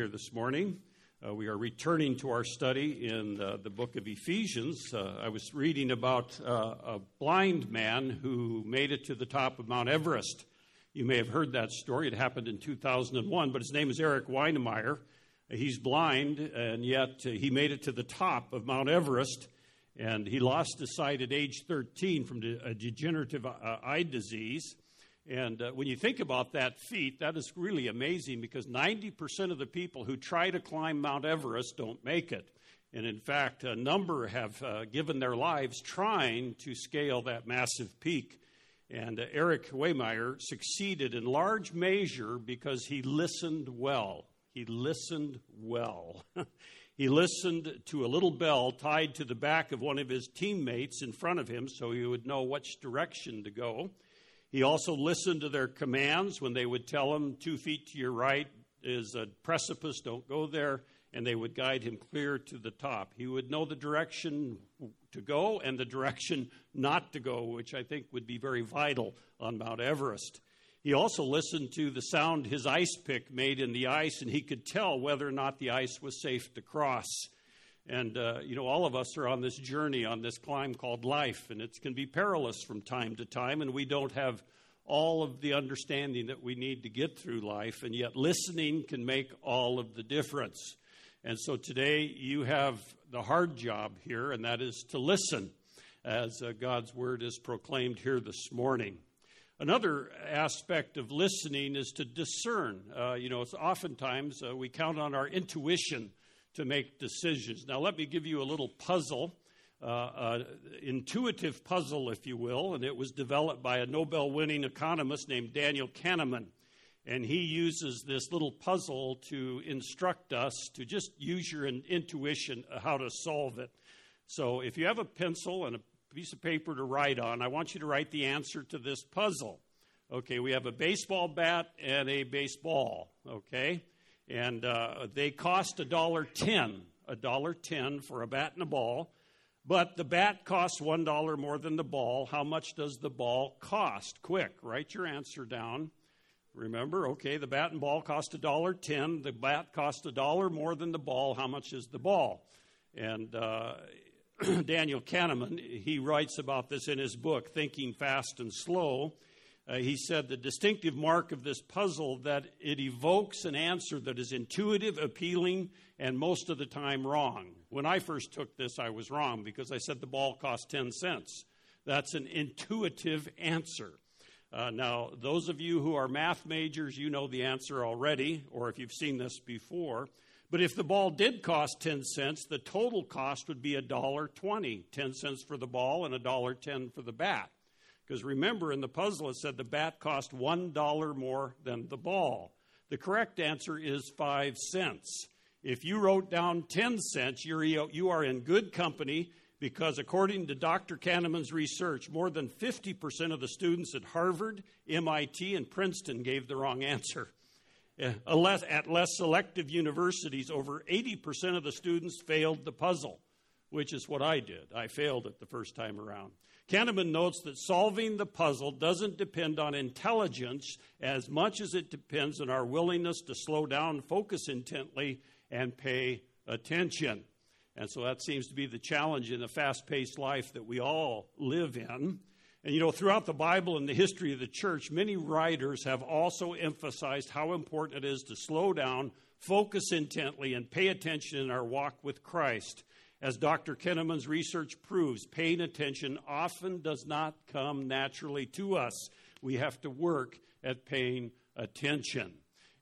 here this morning. Uh, we are returning to our study in uh, the book of Ephesians. Uh, I was reading about uh, a blind man who made it to the top of Mount Everest. You may have heard that story. It happened in 2001, but his name is Erik Weihenmayer. He's blind, and yet uh, he made it to the top of Mount Everest, and he lost his sight at age 13 from a degenerative uh, eye disease. And uh, when you think about that feat, that is really amazing because 90% of the people who try to climb Mount Everest don't make it. And in fact, a number have uh, given their lives trying to scale that massive peak. And uh, Erik Weihenmayer succeeded in large measure because he listened well. He listened well. he listened to a little bell tied to the back of one of his teammates in front of him so he would know which direction to go. He also listened to their commands when they would tell him, two feet to your right is a precipice, don't go there, and they would guide him clear to the top. He would know the direction to go and the direction not to go, which I think would be very vital on Mount Everest. He also listened to the sound his ice pick made in the ice, and he could tell whether or not the ice was safe to cross. And, uh, you know, all of us are on this journey, on this climb called life, and it can be perilous from time to time, and we don't have all of the understanding that we need to get through life, and yet listening can make all of the difference. And so today you have the hard job here, and that is to listen as uh, God's word is proclaimed here this morning. Another aspect of listening is to discern. Uh, you know, it's oftentimes uh, we count on our intuition to make decisions. Now, let me give you a little puzzle, uh, uh, intuitive puzzle, if you will, and it was developed by a Nobel winning economist named Daniel Kahneman. And he uses this little puzzle to instruct us to just use your intuition how to solve it. So, if you have a pencil and a piece of paper to write on, I want you to write the answer to this puzzle. Okay, we have a baseball bat and a baseball. Okay, and uh, they cost a dollar ten, a dollar ten for a bat and a ball. But the bat costs one dollar more than the ball. How much does the ball cost? Quick, write your answer down. Remember, okay, the bat and ball cost a dollar ten. The bat cost a dollar more than the ball. How much is the ball? And uh, Daniel Kahneman, he writes about this in his book, Thinking Fast and Slow. Uh, he said the distinctive mark of this puzzle that it evokes an answer that is intuitive, appealing, and most of the time wrong. When I first took this, I was wrong because I said the ball cost 10 cents. That's an intuitive answer. Uh, now, those of you who are math majors, you know the answer already, or if you've seen this before. But if the ball did cost 10 cents, the total cost would be $1.20. 10 cents for the ball and $1.10 for the bat. Because remember, in the puzzle, it said the bat cost $1 more than the ball. The correct answer is 5 cents. If you wrote down 10 cents, you're, you are in good company because, according to Dr. Kahneman's research, more than 50% of the students at Harvard, MIT, and Princeton gave the wrong answer. Eh, at less selective universities, over 80% of the students failed the puzzle, which is what I did. I failed it the first time around. Kahneman notes that solving the puzzle doesn't depend on intelligence as much as it depends on our willingness to slow down, focus intently, and pay attention. And so that seems to be the challenge in the fast paced life that we all live in. And you know, throughout the Bible and the history of the church, many writers have also emphasized how important it is to slow down, focus intently, and pay attention in our walk with Christ. As Dr. Kahneman's research proves, paying attention often does not come naturally to us. We have to work at paying attention.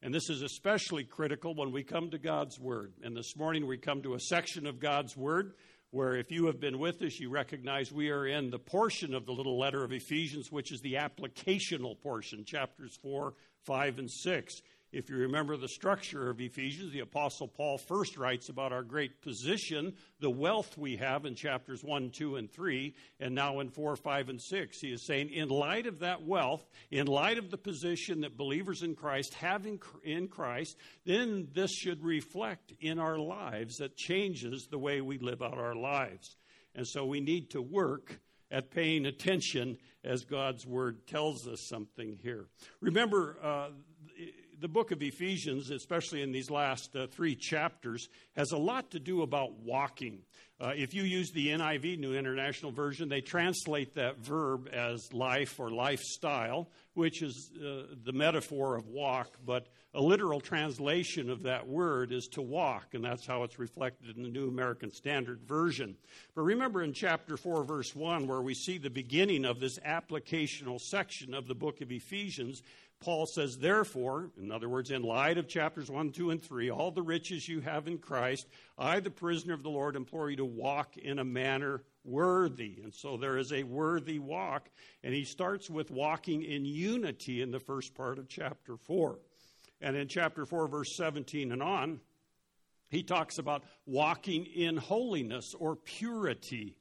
And this is especially critical when we come to God's Word. And this morning we come to a section of God's Word where, if you have been with us, you recognize we are in the portion of the little letter of Ephesians, which is the applicational portion, chapters 4, 5, and 6. If you remember the structure of Ephesians, the Apostle Paul first writes about our great position, the wealth we have in chapters 1, 2, and 3, and now in 4, 5, and 6. He is saying, in light of that wealth, in light of the position that believers in Christ have in Christ, then this should reflect in our lives that changes the way we live out our lives. And so we need to work at paying attention as God's word tells us something here. Remember, uh, the book of Ephesians, especially in these last uh, three chapters, has a lot to do about walking. Uh, if you use the NIV, New International Version, they translate that verb as life or lifestyle, which is uh, the metaphor of walk, but a literal translation of that word is to walk, and that's how it's reflected in the New American Standard Version. But remember in chapter 4, verse 1, where we see the beginning of this applicational section of the book of Ephesians, Paul says, therefore, in other words, in light of chapters 1, 2, and 3, all the riches you have in Christ, I, the prisoner of the Lord, implore you to walk in a manner worthy. And so there is a worthy walk. And he starts with walking in unity in the first part of chapter 4. And in chapter 4, verse 17 and on, he talks about walking in holiness or purity.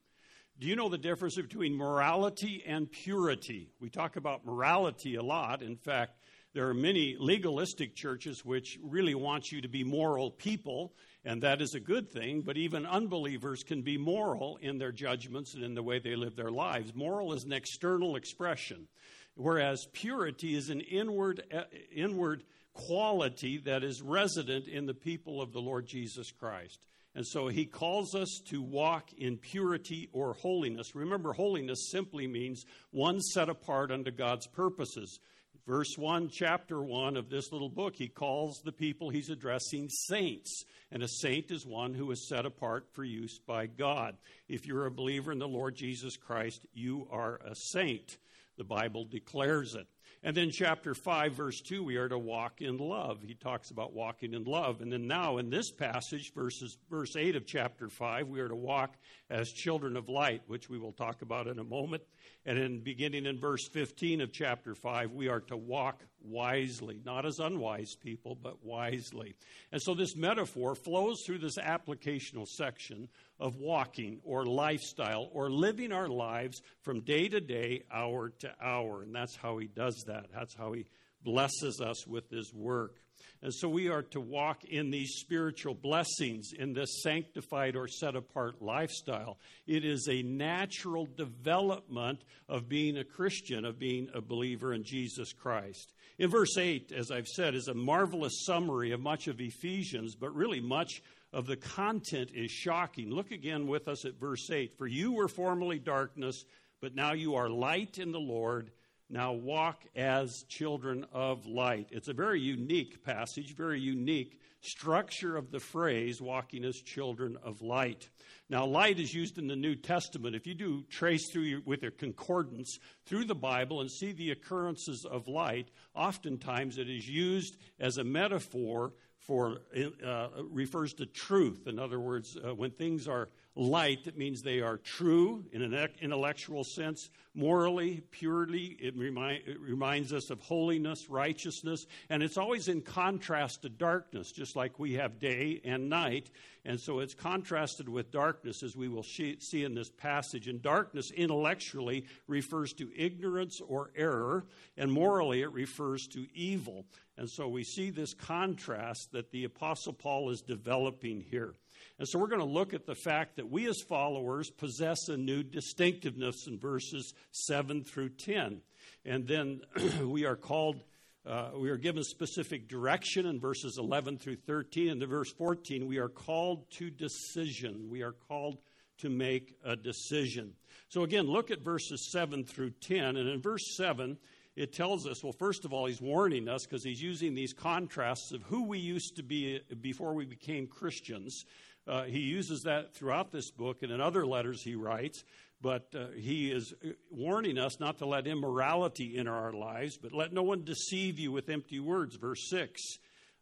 Do you know the difference between morality and purity? We talk about morality a lot. In fact, there are many legalistic churches which really want you to be moral people, and that is a good thing, but even unbelievers can be moral in their judgments and in the way they live their lives. Moral is an external expression, whereas purity is an inward, uh, inward quality that is resident in the people of the Lord Jesus Christ. And so he calls us to walk in purity or holiness. Remember, holiness simply means one set apart unto God's purposes. Verse 1, chapter 1 of this little book, he calls the people he's addressing saints. And a saint is one who is set apart for use by God. If you're a believer in the Lord Jesus Christ, you are a saint. The Bible declares it. And then, chapter 5, verse 2, we are to walk in love. He talks about walking in love. And then, now in this passage, verses, verse 8 of chapter 5, we are to walk as children of light, which we will talk about in a moment. And in beginning in verse 15 of chapter 5, we are to walk wisely, not as unwise people, but wisely. And so this metaphor flows through this applicational section of walking or lifestyle or living our lives from day to day, hour to hour. And that's how he does that. That's how he blesses us with his work. And so we are to walk in these spiritual blessings in this sanctified or set apart lifestyle. It is a natural development of being a Christian, of being a believer in Jesus Christ. In verse 8, as I've said, is a marvelous summary of much of Ephesians, but really much of the content is shocking. Look again with us at verse 8. For you were formerly darkness, but now you are light in the Lord. Now walk as children of light. It's a very unique passage, very unique structure of the phrase, walking as children of light. Now, light is used in the New Testament. If you do trace through your, with a concordance through the Bible and see the occurrences of light, oftentimes it is used as a metaphor for uh, refers to truth. In other words, uh, when things are light, that means they are true in an intellectual sense, morally, purely. It, remind, it, reminds us of holiness, righteousness, and it's always in contrast to darkness, just like we have day and night. And so it's contrasted with darkness, as we will see in this passage. And darkness, intellectually, refers to ignorance or error, and morally, it refers to evil. And so we see this contrast that the Apostle Paul is developing here. And so we're going to look at the fact that we as followers possess a new distinctiveness in verses 7 through 10. And then we are called, uh, we are given specific direction in verses 11 through 13. And in verse 14, we are called to decision. We are called to make a decision. So again, look at verses 7 through 10. And in verse 7, it tells us, well, first of all, he's warning us because he's using these contrasts of who we used to be before we became Christians uh, he uses that throughout this book and in other letters he writes, but uh, he is uh, warning us not to let immorality enter our lives, but let no one deceive you with empty words. Verse 6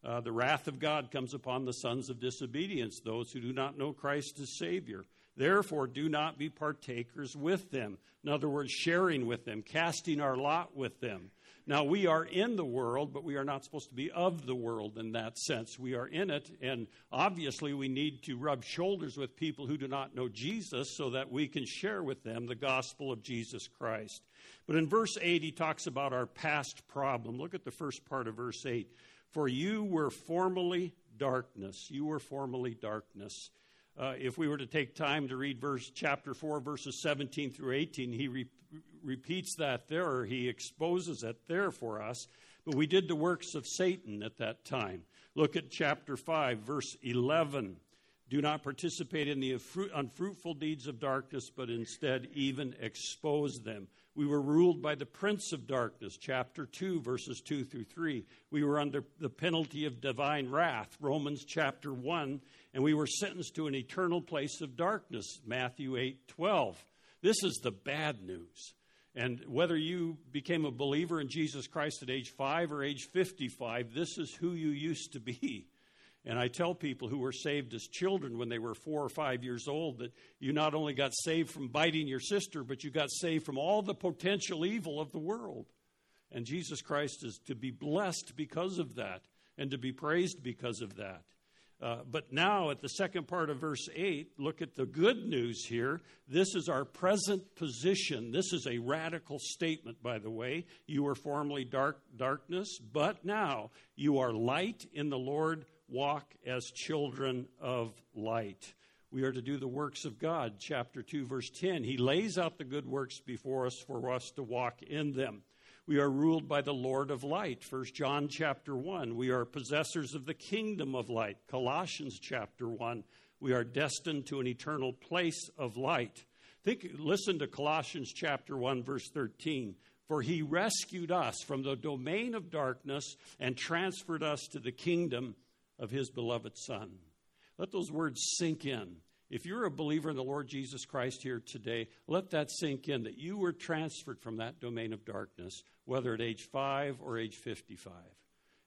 uh, The wrath of God comes upon the sons of disobedience, those who do not know Christ as Savior. Therefore, do not be partakers with them. In other words, sharing with them, casting our lot with them. Now, we are in the world, but we are not supposed to be of the world in that sense. We are in it, and obviously, we need to rub shoulders with people who do not know Jesus so that we can share with them the gospel of Jesus Christ. But in verse 8, he talks about our past problem. Look at the first part of verse 8. For you were formerly darkness. You were formerly darkness. Uh, if we were to take time to read verse chapter 4 verses 17 through 18 he repeats that there or he exposes it there for us but we did the works of Satan at that time. Look at chapter 5, verse 11. Do not participate in the unfruitful deeds of darkness, but instead even expose them. We were ruled by the prince of darkness, chapter 2, verses 2 through 3. We were under the penalty of divine wrath, Romans chapter 1, and we were sentenced to an eternal place of darkness, Matthew 8, 12. This is the bad news. And whether you became a believer in Jesus Christ at age 5 or age 55, this is who you used to be. And I tell people who were saved as children when they were four or five years old that you not only got saved from biting your sister, but you got saved from all the potential evil of the world. And Jesus Christ is to be blessed because of that and to be praised because of that. Uh, but now, at the second part of verse 8, look at the good news here. This is our present position. This is a radical statement, by the way. You were formerly dark, darkness, but now you are light in the Lord walk as children of light. We are to do the works of God. Chapter 2, verse 10. He lays out the good works before us for us to walk in them. We are ruled by the Lord of light. 1 John chapter 1. We are possessors of the kingdom of light. Colossians chapter 1. We are destined to an eternal place of light. Think, listen to Colossians chapter 1, verse 13. For he rescued us from the domain of darkness and transferred us to the kingdom of his beloved Son. Let those words sink in. If you're a believer in the Lord Jesus Christ here today, let that sink in that you were transferred from that domain of darkness, whether at age 5 or age 55,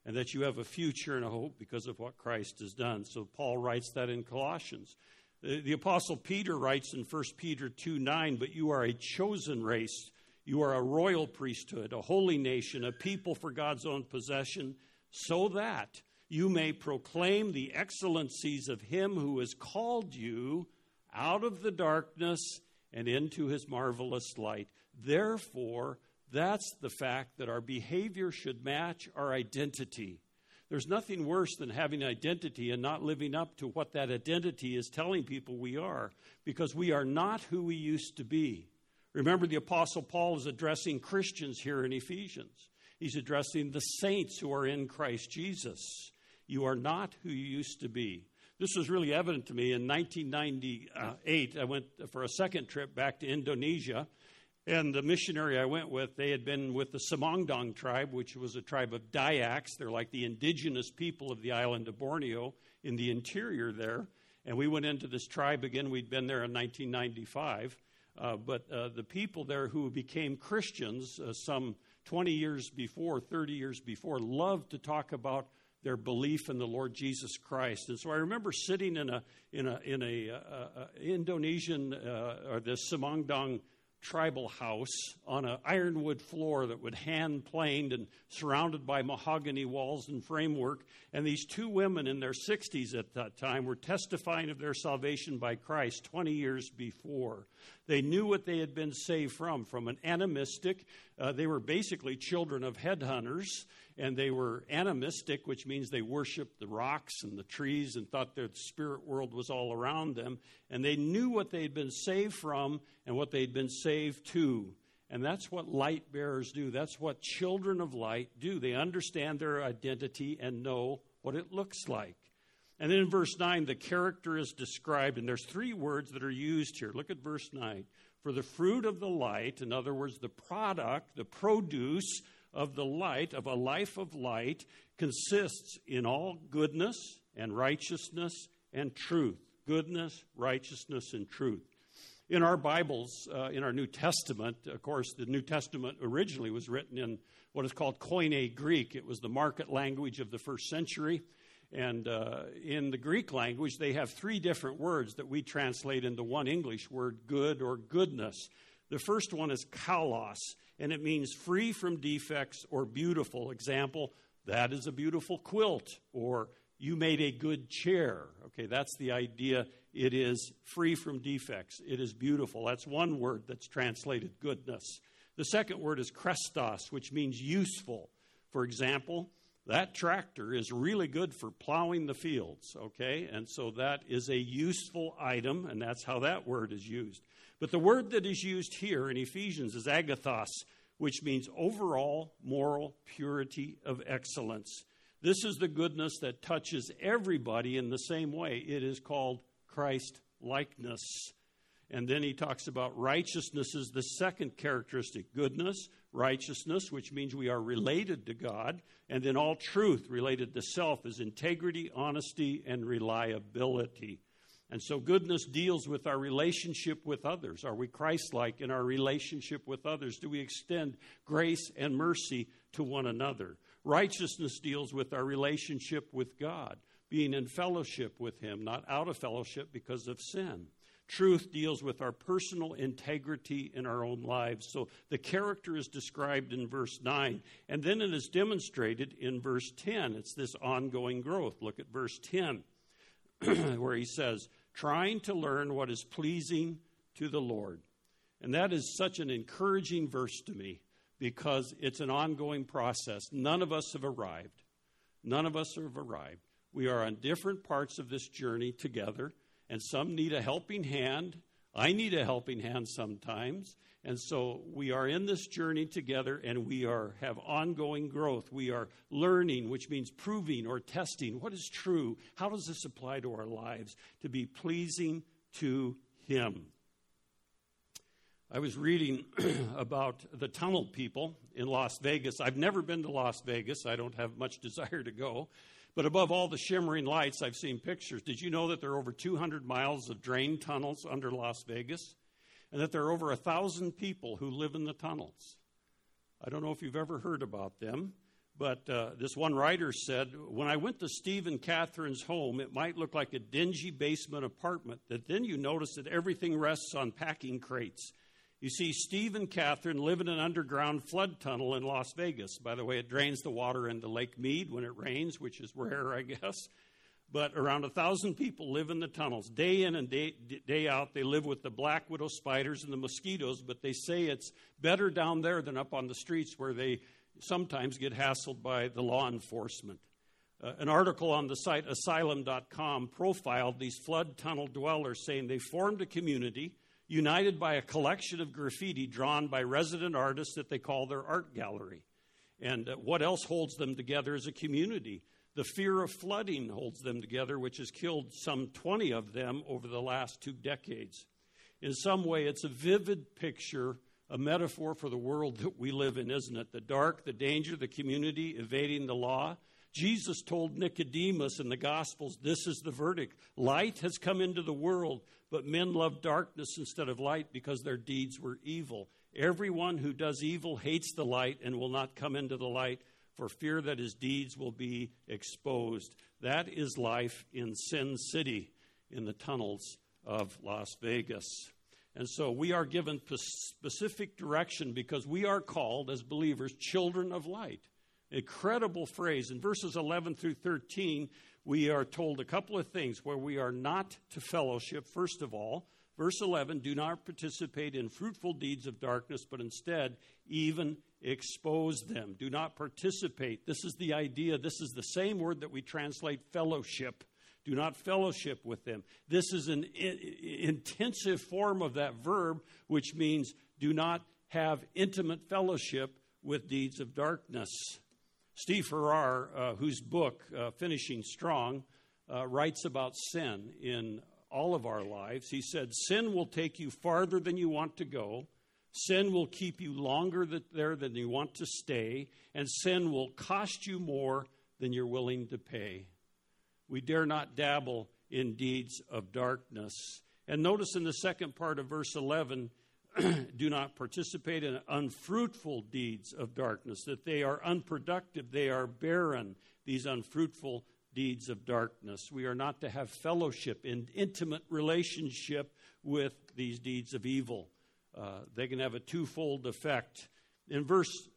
and that you have a future and a hope because of what Christ has done. So Paul writes that in Colossians. The, the Apostle Peter writes in 1 Peter 2 9, but you are a chosen race. You are a royal priesthood, a holy nation, a people for God's own possession, so that you may proclaim the excellencies of him who has called you out of the darkness and into his marvelous light. Therefore, that's the fact that our behavior should match our identity. There's nothing worse than having identity and not living up to what that identity is telling people we are, because we are not who we used to be. Remember, the Apostle Paul is addressing Christians here in Ephesians. He's addressing the saints who are in Christ Jesus. You are not who you used to be. This was really evident to me in 1998. I went for a second trip back to Indonesia, and the missionary I went with, they had been with the Semangdang tribe, which was a tribe of Dayaks. They're like the indigenous people of the island of Borneo in the interior there. And we went into this tribe again. We'd been there in 1995. Uh, but uh, the people there who became Christians uh, some 20 years before, 30 years before, loved to talk about their belief in the Lord Jesus Christ. And so I remember sitting in a in a in a, uh, uh, Indonesian uh, or the Semangdang tribal house on an ironwood floor that would hand planed and surrounded by mahogany walls and framework. And these two women in their 60s at that time were testifying of their salvation by Christ 20 years before. They knew what they had been saved from, from an animistic. Uh, they were basically children of headhunters, and they were animistic, which means they worshiped the rocks and the trees and thought their spirit world was all around them. And they knew what they had been saved from and what they'd been saved to. And that's what light bearers do. That's what children of light do. They understand their identity and know what it looks like. And then in verse 9, the character is described, and there's three words that are used here. Look at verse 9. For the fruit of the light, in other words, the product, the produce of the light, of a life of light, consists in all goodness and righteousness and truth. Goodness, righteousness, and truth. In our Bibles, uh, in our New Testament, of course, the New Testament originally was written in what is called Koine Greek. It was the market language of the first century. And uh, in the Greek language, they have three different words that we translate into one English word, good or goodness. The first one is kalos, and it means free from defects or beautiful. Example, that is a beautiful quilt, or you made a good chair. Okay, that's the idea. It is free from defects. It is beautiful. That's one word that's translated goodness. The second word is chrestos, which means useful. For example, that tractor is really good for plowing the fields, okay? And so that is a useful item, and that's how that word is used. But the word that is used here in Ephesians is agathos, which means overall moral purity of excellence. This is the goodness that touches everybody in the same way. It is called Christ likeness. And then he talks about righteousness as the second characteristic goodness, righteousness, which means we are related to God, and then all truth related to self is integrity, honesty, and reliability. And so goodness deals with our relationship with others. Are we Christ like in our relationship with others? Do we extend grace and mercy to one another? Righteousness deals with our relationship with God, being in fellowship with Him, not out of fellowship because of sin. Truth deals with our personal integrity in our own lives. So the character is described in verse 9, and then it is demonstrated in verse 10. It's this ongoing growth. Look at verse 10, where he says, trying to learn what is pleasing to the Lord. And that is such an encouraging verse to me because it's an ongoing process. None of us have arrived. None of us have arrived. We are on different parts of this journey together, and some need a helping hand. I need a helping hand sometimes. And so we are in this journey together and we are have ongoing growth. We are learning, which means proving or testing what is true. How does this apply to our lives to be pleasing to him? I was reading about the tunnel people in Las Vegas. I've never been to Las Vegas. I don't have much desire to go. But above all the shimmering lights, I've seen pictures. Did you know that there are over 200 miles of drain tunnels under Las Vegas? And that there are over a thousand people who live in the tunnels. I don't know if you've ever heard about them, but uh, this one writer said, When I went to Steve and Catherine's home, it might look like a dingy basement apartment, that then you notice that everything rests on packing crates you see, Steve and Catherine live in an underground flood tunnel in Las Vegas. By the way, it drains the water into Lake Mead when it rains, which is rare, I guess. But around a thousand people live in the tunnels. Day in and day, day out, they live with the black widow spiders and the mosquitoes, but they say it's better down there than up on the streets where they sometimes get hassled by the law enforcement. Uh, an article on the site asylum.com profiled these flood tunnel dwellers, saying they formed a community united by a collection of graffiti drawn by resident artists that they call their art gallery. And uh, what else holds them together as a community? The fear of flooding holds them together, which has killed some 20 of them over the last two decades. In some way, it's a vivid picture, a metaphor for the world that we live in, isn't it? The dark, the danger, the community evading the law. Jesus told Nicodemus in the Gospels, This is the verdict. Light has come into the world, but men love darkness instead of light because their deeds were evil. Everyone who does evil hates the light and will not come into the light for fear that his deeds will be exposed. That is life in Sin City, in the tunnels of Las Vegas. And so we are given specific direction because we are called, as believers, children of light. Incredible phrase. In verses 11 through 13, we are told a couple of things where we are not to fellowship. First of all, verse 11 do not participate in fruitful deeds of darkness, but instead even expose them. Do not participate. This is the idea. This is the same word that we translate fellowship. Do not fellowship with them. This is an intensive form of that verb, which means do not have intimate fellowship with deeds of darkness. Steve Farrar, uh, whose book, uh, Finishing Strong, uh, writes about sin in all of our lives. He said, Sin will take you farther than you want to go. Sin will keep you longer there than you want to stay. And sin will cost you more than you're willing to pay. We dare not dabble in deeds of darkness. And notice in the second part of verse 11, do not participate in unfruitful deeds of darkness, that they are unproductive, they are barren, these unfruitful deeds of darkness. We are not to have fellowship in intimate relationship with these deeds of evil. Uh, they can have a twofold effect. In verse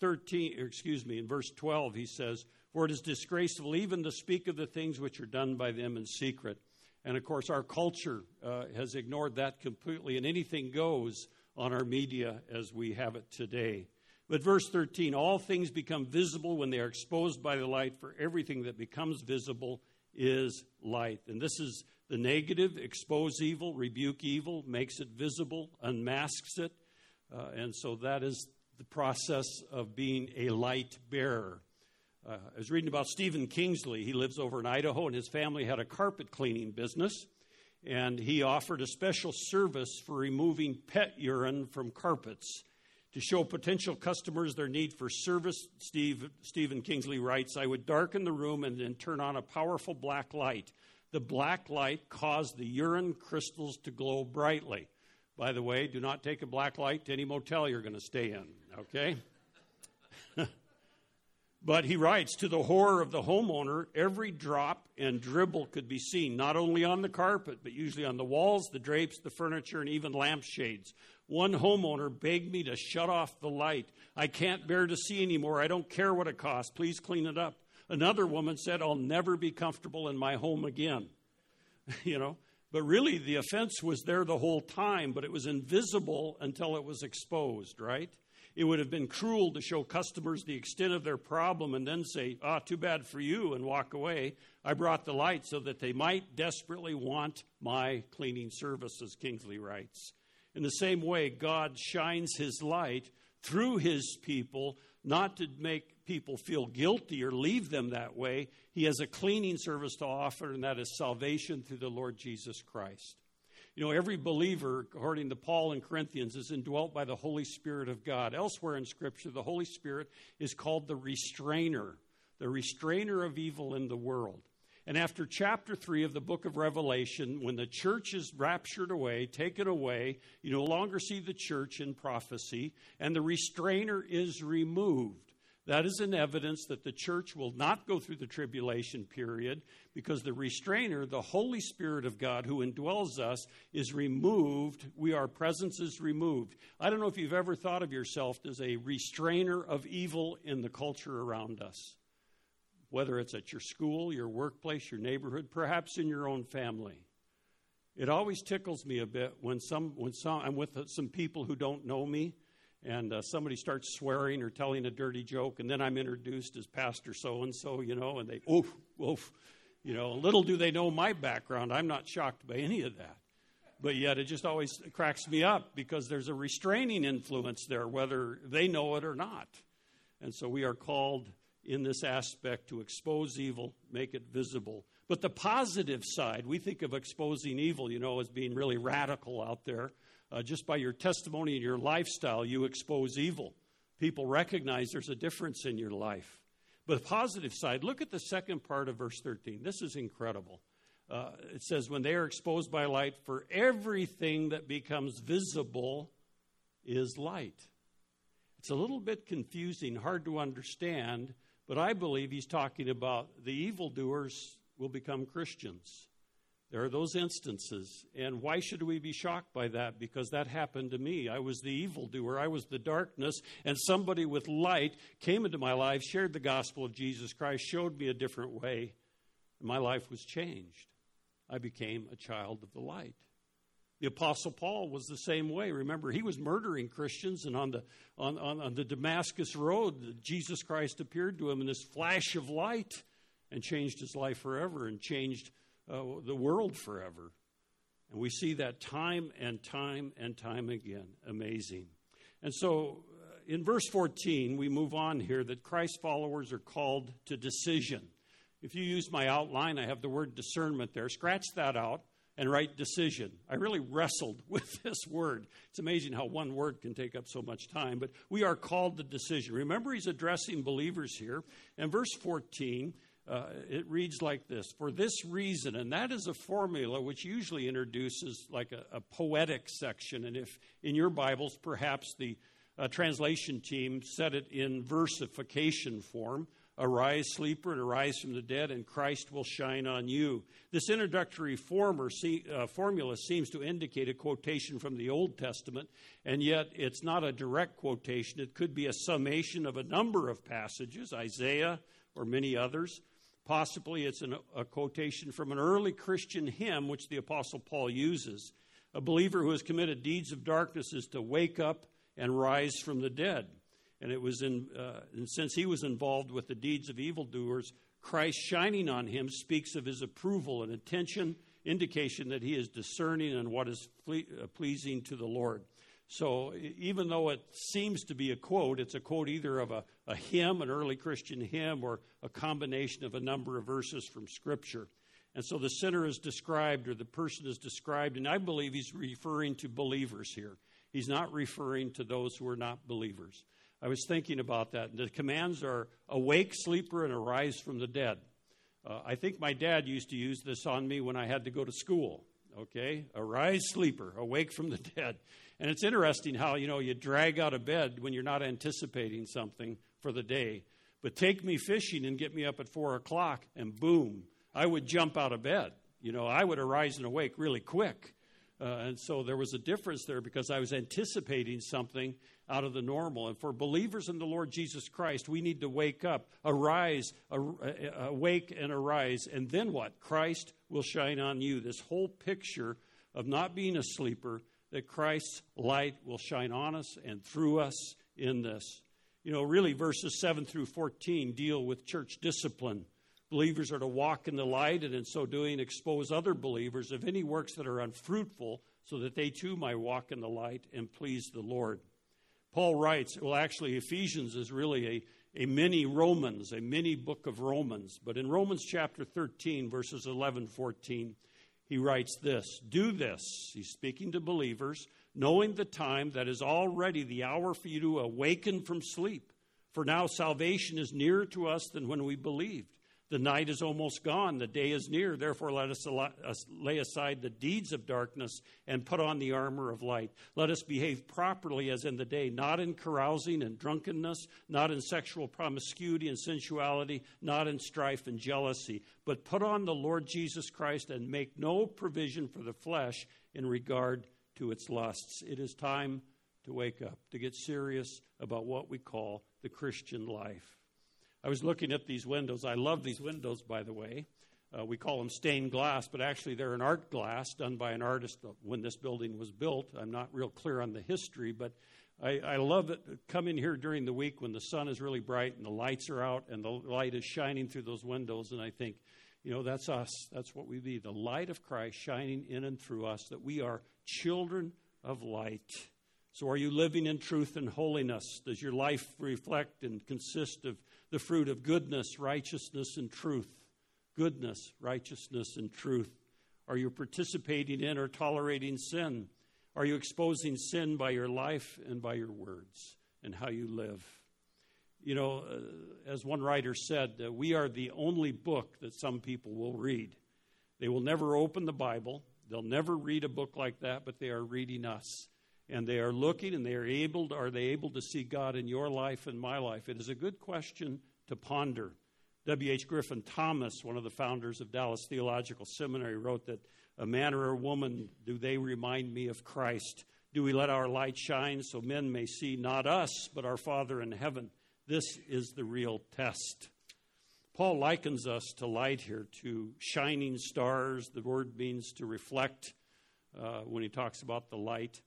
13, excuse me, in verse 12, he says, For it is disgraceful even to speak of the things which are done by them in secret. And of course, our culture uh, has ignored that completely, and anything goes on our media as we have it today. But verse 13 all things become visible when they are exposed by the light, for everything that becomes visible is light. And this is the negative expose evil, rebuke evil, makes it visible, unmasks it. Uh, and so that is the process of being a light bearer. Uh, I was reading about Stephen Kingsley. He lives over in Idaho, and his family had a carpet cleaning business. And he offered a special service for removing pet urine from carpets. To show potential customers their need for service, Steve, Stephen Kingsley writes I would darken the room and then turn on a powerful black light. The black light caused the urine crystals to glow brightly. By the way, do not take a black light to any motel you're going to stay in, okay? But he writes To the horror of the homeowner, every drop and dribble could be seen, not only on the carpet, but usually on the walls, the drapes, the furniture, and even lampshades. One homeowner begged me to shut off the light. I can't bear to see anymore. I don't care what it costs. Please clean it up. Another woman said, I'll never be comfortable in my home again. you know, but really, the offense was there the whole time, but it was invisible until it was exposed, right? It would have been cruel to show customers the extent of their problem and then say, ah, too bad for you, and walk away. I brought the light so that they might desperately want my cleaning services, Kingsley writes. In the same way, God shines his light through his people, not to make people feel guilty or leave them that way. He has a cleaning service to offer, and that is salvation through the Lord Jesus Christ. You know, every believer, according to Paul in Corinthians, is indwelt by the Holy Spirit of God. Elsewhere in Scripture, the Holy Spirit is called the restrainer, the restrainer of evil in the world. And after chapter 3 of the book of Revelation, when the church is raptured away, taken away, you no longer see the church in prophecy, and the restrainer is removed. That is an evidence that the church will not go through the tribulation period because the restrainer, the Holy Spirit of God who indwells us, is removed. We, our presence is removed. I don't know if you've ever thought of yourself as a restrainer of evil in the culture around us, whether it's at your school, your workplace, your neighborhood, perhaps in your own family. It always tickles me a bit when some when some I'm with some people who don't know me and uh, somebody starts swearing or telling a dirty joke, and then I'm introduced as Pastor so and so, you know, and they, oof, oof. You know, little do they know my background. I'm not shocked by any of that. But yet it just always cracks me up because there's a restraining influence there, whether they know it or not. And so we are called in this aspect to expose evil, make it visible. But the positive side, we think of exposing evil, you know, as being really radical out there uh, just by your testimony and your lifestyle, you expose evil. People recognize there's a difference in your life. But the positive side, look at the second part of verse 13. This is incredible. Uh, it says, When they are exposed by light, for everything that becomes visible is light. It's a little bit confusing, hard to understand, but I believe he's talking about the evildoers will become Christians. There are those instances. And why should we be shocked by that? Because that happened to me. I was the evildoer, I was the darkness, and somebody with light came into my life, shared the gospel of Jesus Christ, showed me a different way, and my life was changed. I became a child of the light. The Apostle Paul was the same way. Remember, he was murdering Christians, and on the, on, on, on the Damascus Road, Jesus Christ appeared to him in this flash of light and changed his life forever and changed uh, the world forever. And we see that time and time and time again. Amazing. And so uh, in verse 14, we move on here that Christ followers are called to decision. If you use my outline, I have the word discernment there. Scratch that out and write decision. I really wrestled with this word. It's amazing how one word can take up so much time, but we are called to decision. Remember, he's addressing believers here. And verse 14 uh, it reads like this For this reason, and that is a formula which usually introduces like a, a poetic section. And if in your Bibles, perhaps the uh, translation team set it in versification form Arise, sleeper, and arise from the dead, and Christ will shine on you. This introductory see, uh, formula seems to indicate a quotation from the Old Testament, and yet it's not a direct quotation. It could be a summation of a number of passages, Isaiah or many others. Possibly it's an, a quotation from an early Christian hymn which the Apostle Paul uses. A believer who has committed deeds of darkness is to wake up and rise from the dead. And it was in, uh, and since he was involved with the deeds of evildoers, Christ shining on him speaks of his approval and attention, indication that he is discerning and what is ple- uh, pleasing to the Lord. So even though it seems to be a quote, it's a quote either of a, a hymn, an early Christian hymn, or a combination of a number of verses from Scripture. And so the sinner is described, or the person is described, and I believe he's referring to believers here. He's not referring to those who are not believers. I was thinking about that. The commands are awake, sleeper, and arise from the dead. Uh, I think my dad used to use this on me when I had to go to school. Okay? Arise, sleeper, awake from the dead. And it's interesting how, you know, you drag out of bed when you're not anticipating something for the day. But take me fishing and get me up at four o'clock, and boom, I would jump out of bed. You know, I would arise and awake really quick. Uh, and so there was a difference there because I was anticipating something out of the normal. And for believers in the Lord Jesus Christ, we need to wake up, arise, awake and arise. And then what? Christ will shine on you. This whole picture of not being a sleeper, that Christ's light will shine on us and through us in this. You know, really, verses 7 through 14 deal with church discipline. Believers are to walk in the light and in so doing expose other believers of any works that are unfruitful so that they too might walk in the light and please the Lord. Paul writes, well, actually, Ephesians is really a, a mini Romans, a mini book of Romans. But in Romans chapter 13, verses 11, 14, he writes this Do this, he's speaking to believers, knowing the time that is already the hour for you to awaken from sleep. For now salvation is nearer to us than when we believed. The night is almost gone, the day is near. Therefore, let us uh, lay aside the deeds of darkness and put on the armor of light. Let us behave properly as in the day, not in carousing and drunkenness, not in sexual promiscuity and sensuality, not in strife and jealousy, but put on the Lord Jesus Christ and make no provision for the flesh in regard to its lusts. It is time to wake up, to get serious about what we call the Christian life. I was looking at these windows. I love these windows, by the way. Uh, we call them stained glass, but actually they're an art glass done by an artist when this building was built. I'm not real clear on the history, but I, I love it. Come in here during the week when the sun is really bright and the lights are out and the light is shining through those windows, and I think, you know, that's us. That's what we be the light of Christ shining in and through us, that we are children of light. So, are you living in truth and holiness? Does your life reflect and consist of the fruit of goodness, righteousness, and truth. Goodness, righteousness, and truth. Are you participating in or tolerating sin? Are you exposing sin by your life and by your words and how you live? You know, uh, as one writer said, uh, we are the only book that some people will read. They will never open the Bible, they'll never read a book like that, but they are reading us and they are looking and they are able to, are they able to see God in your life and my life? It is a good question to ponder. W.H. Griffith Thomas, one of the founders of Dallas Theological Seminary, wrote that a man or a woman, do they remind me of Christ? Do we let our light shine so men may see not us, but our Father in heaven? This is the real test. Paul likens us to light here, to shining stars. The word means to reflect uh, when he talks about the light.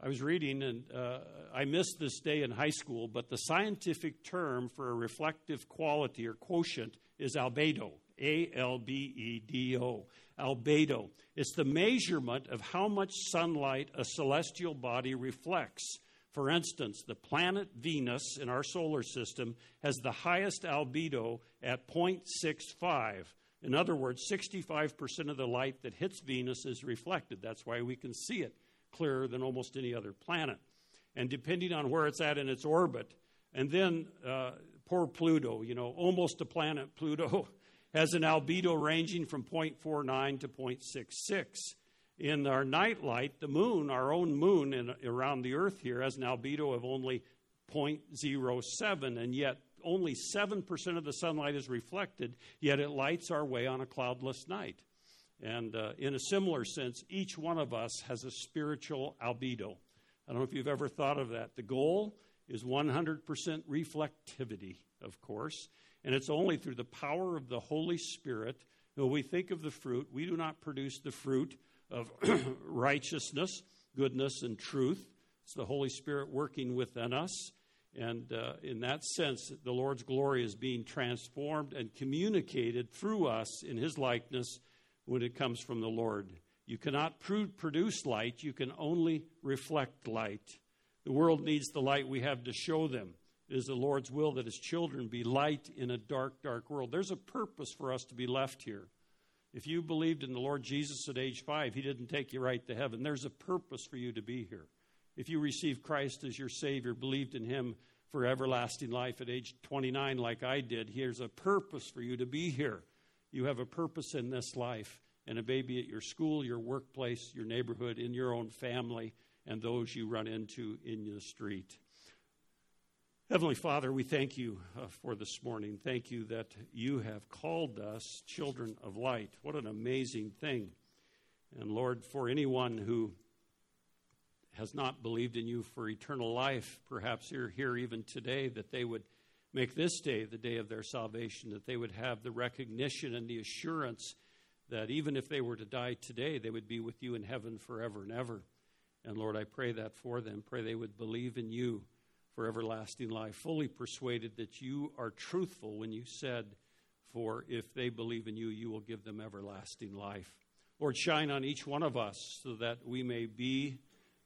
I was reading, and uh, I missed this day in high school, but the scientific term for a reflective quality or quotient is albedo. A L B E D O. Albedo. It's the measurement of how much sunlight a celestial body reflects. For instance, the planet Venus in our solar system has the highest albedo at 0.65. In other words, 65% of the light that hits Venus is reflected. That's why we can see it clearer than almost any other planet. And depending on where it's at in its orbit, and then uh, poor Pluto, you know, almost a planet, Pluto has an albedo ranging from 0.49 to 0.66. In our night light, the moon, our own moon in, around the Earth here, has an albedo of only 0.07, and yet only 7% of the sunlight is reflected, yet it lights our way on a cloudless night. And uh, in a similar sense, each one of us has a spiritual albedo. I don't know if you've ever thought of that. The goal is 100% reflectivity, of course, and it's only through the power of the Holy Spirit when we think of the fruit, we do not produce the fruit of righteousness, goodness, and truth. It's the Holy Spirit working within us. And uh, in that sense, the Lord's glory is being transformed and communicated through us in His likeness when it comes from the Lord. You cannot produce light, you can only reflect light. The world needs the light we have to show them. It is the Lord's will that His children be light in a dark, dark world. There's a purpose for us to be left here. If you believed in the Lord Jesus at age five, He didn't take you right to heaven. There's a purpose for you to be here. If you received Christ as your Savior, believed in Him for everlasting life at age 29, like I did, here's a purpose for you to be here. You have a purpose in this life, and may be at your school, your workplace, your neighborhood, in your own family, and those you run into in the street. Heavenly Father, we thank you uh, for this morning. Thank you that you have called us children of light. What an amazing thing. And Lord, for anyone who has not believed in you for eternal life, perhaps you're here even today, that they would make this day the day of their salvation, that they would have the recognition and the assurance that even if they were to die today, they would be with you in heaven forever and ever. And Lord, I pray that for them. Pray they would believe in you for everlasting life, fully persuaded that you are truthful when you said, For if they believe in you, you will give them everlasting life. Lord, shine on each one of us so that we may be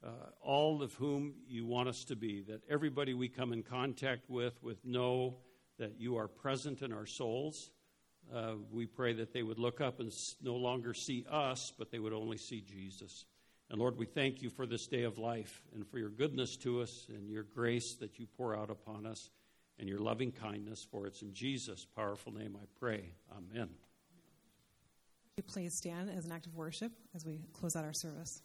uh, all of whom you want us to be, that everybody we come in contact with would know that you are present in our souls. Uh, we pray that they would look up and no longer see us, but they would only see Jesus. And Lord, we thank you for this day of life and for your goodness to us and your grace that you pour out upon us and your loving kindness. For it's in Jesus' powerful name I pray. Amen. Please stand as an act of worship as we close out our service.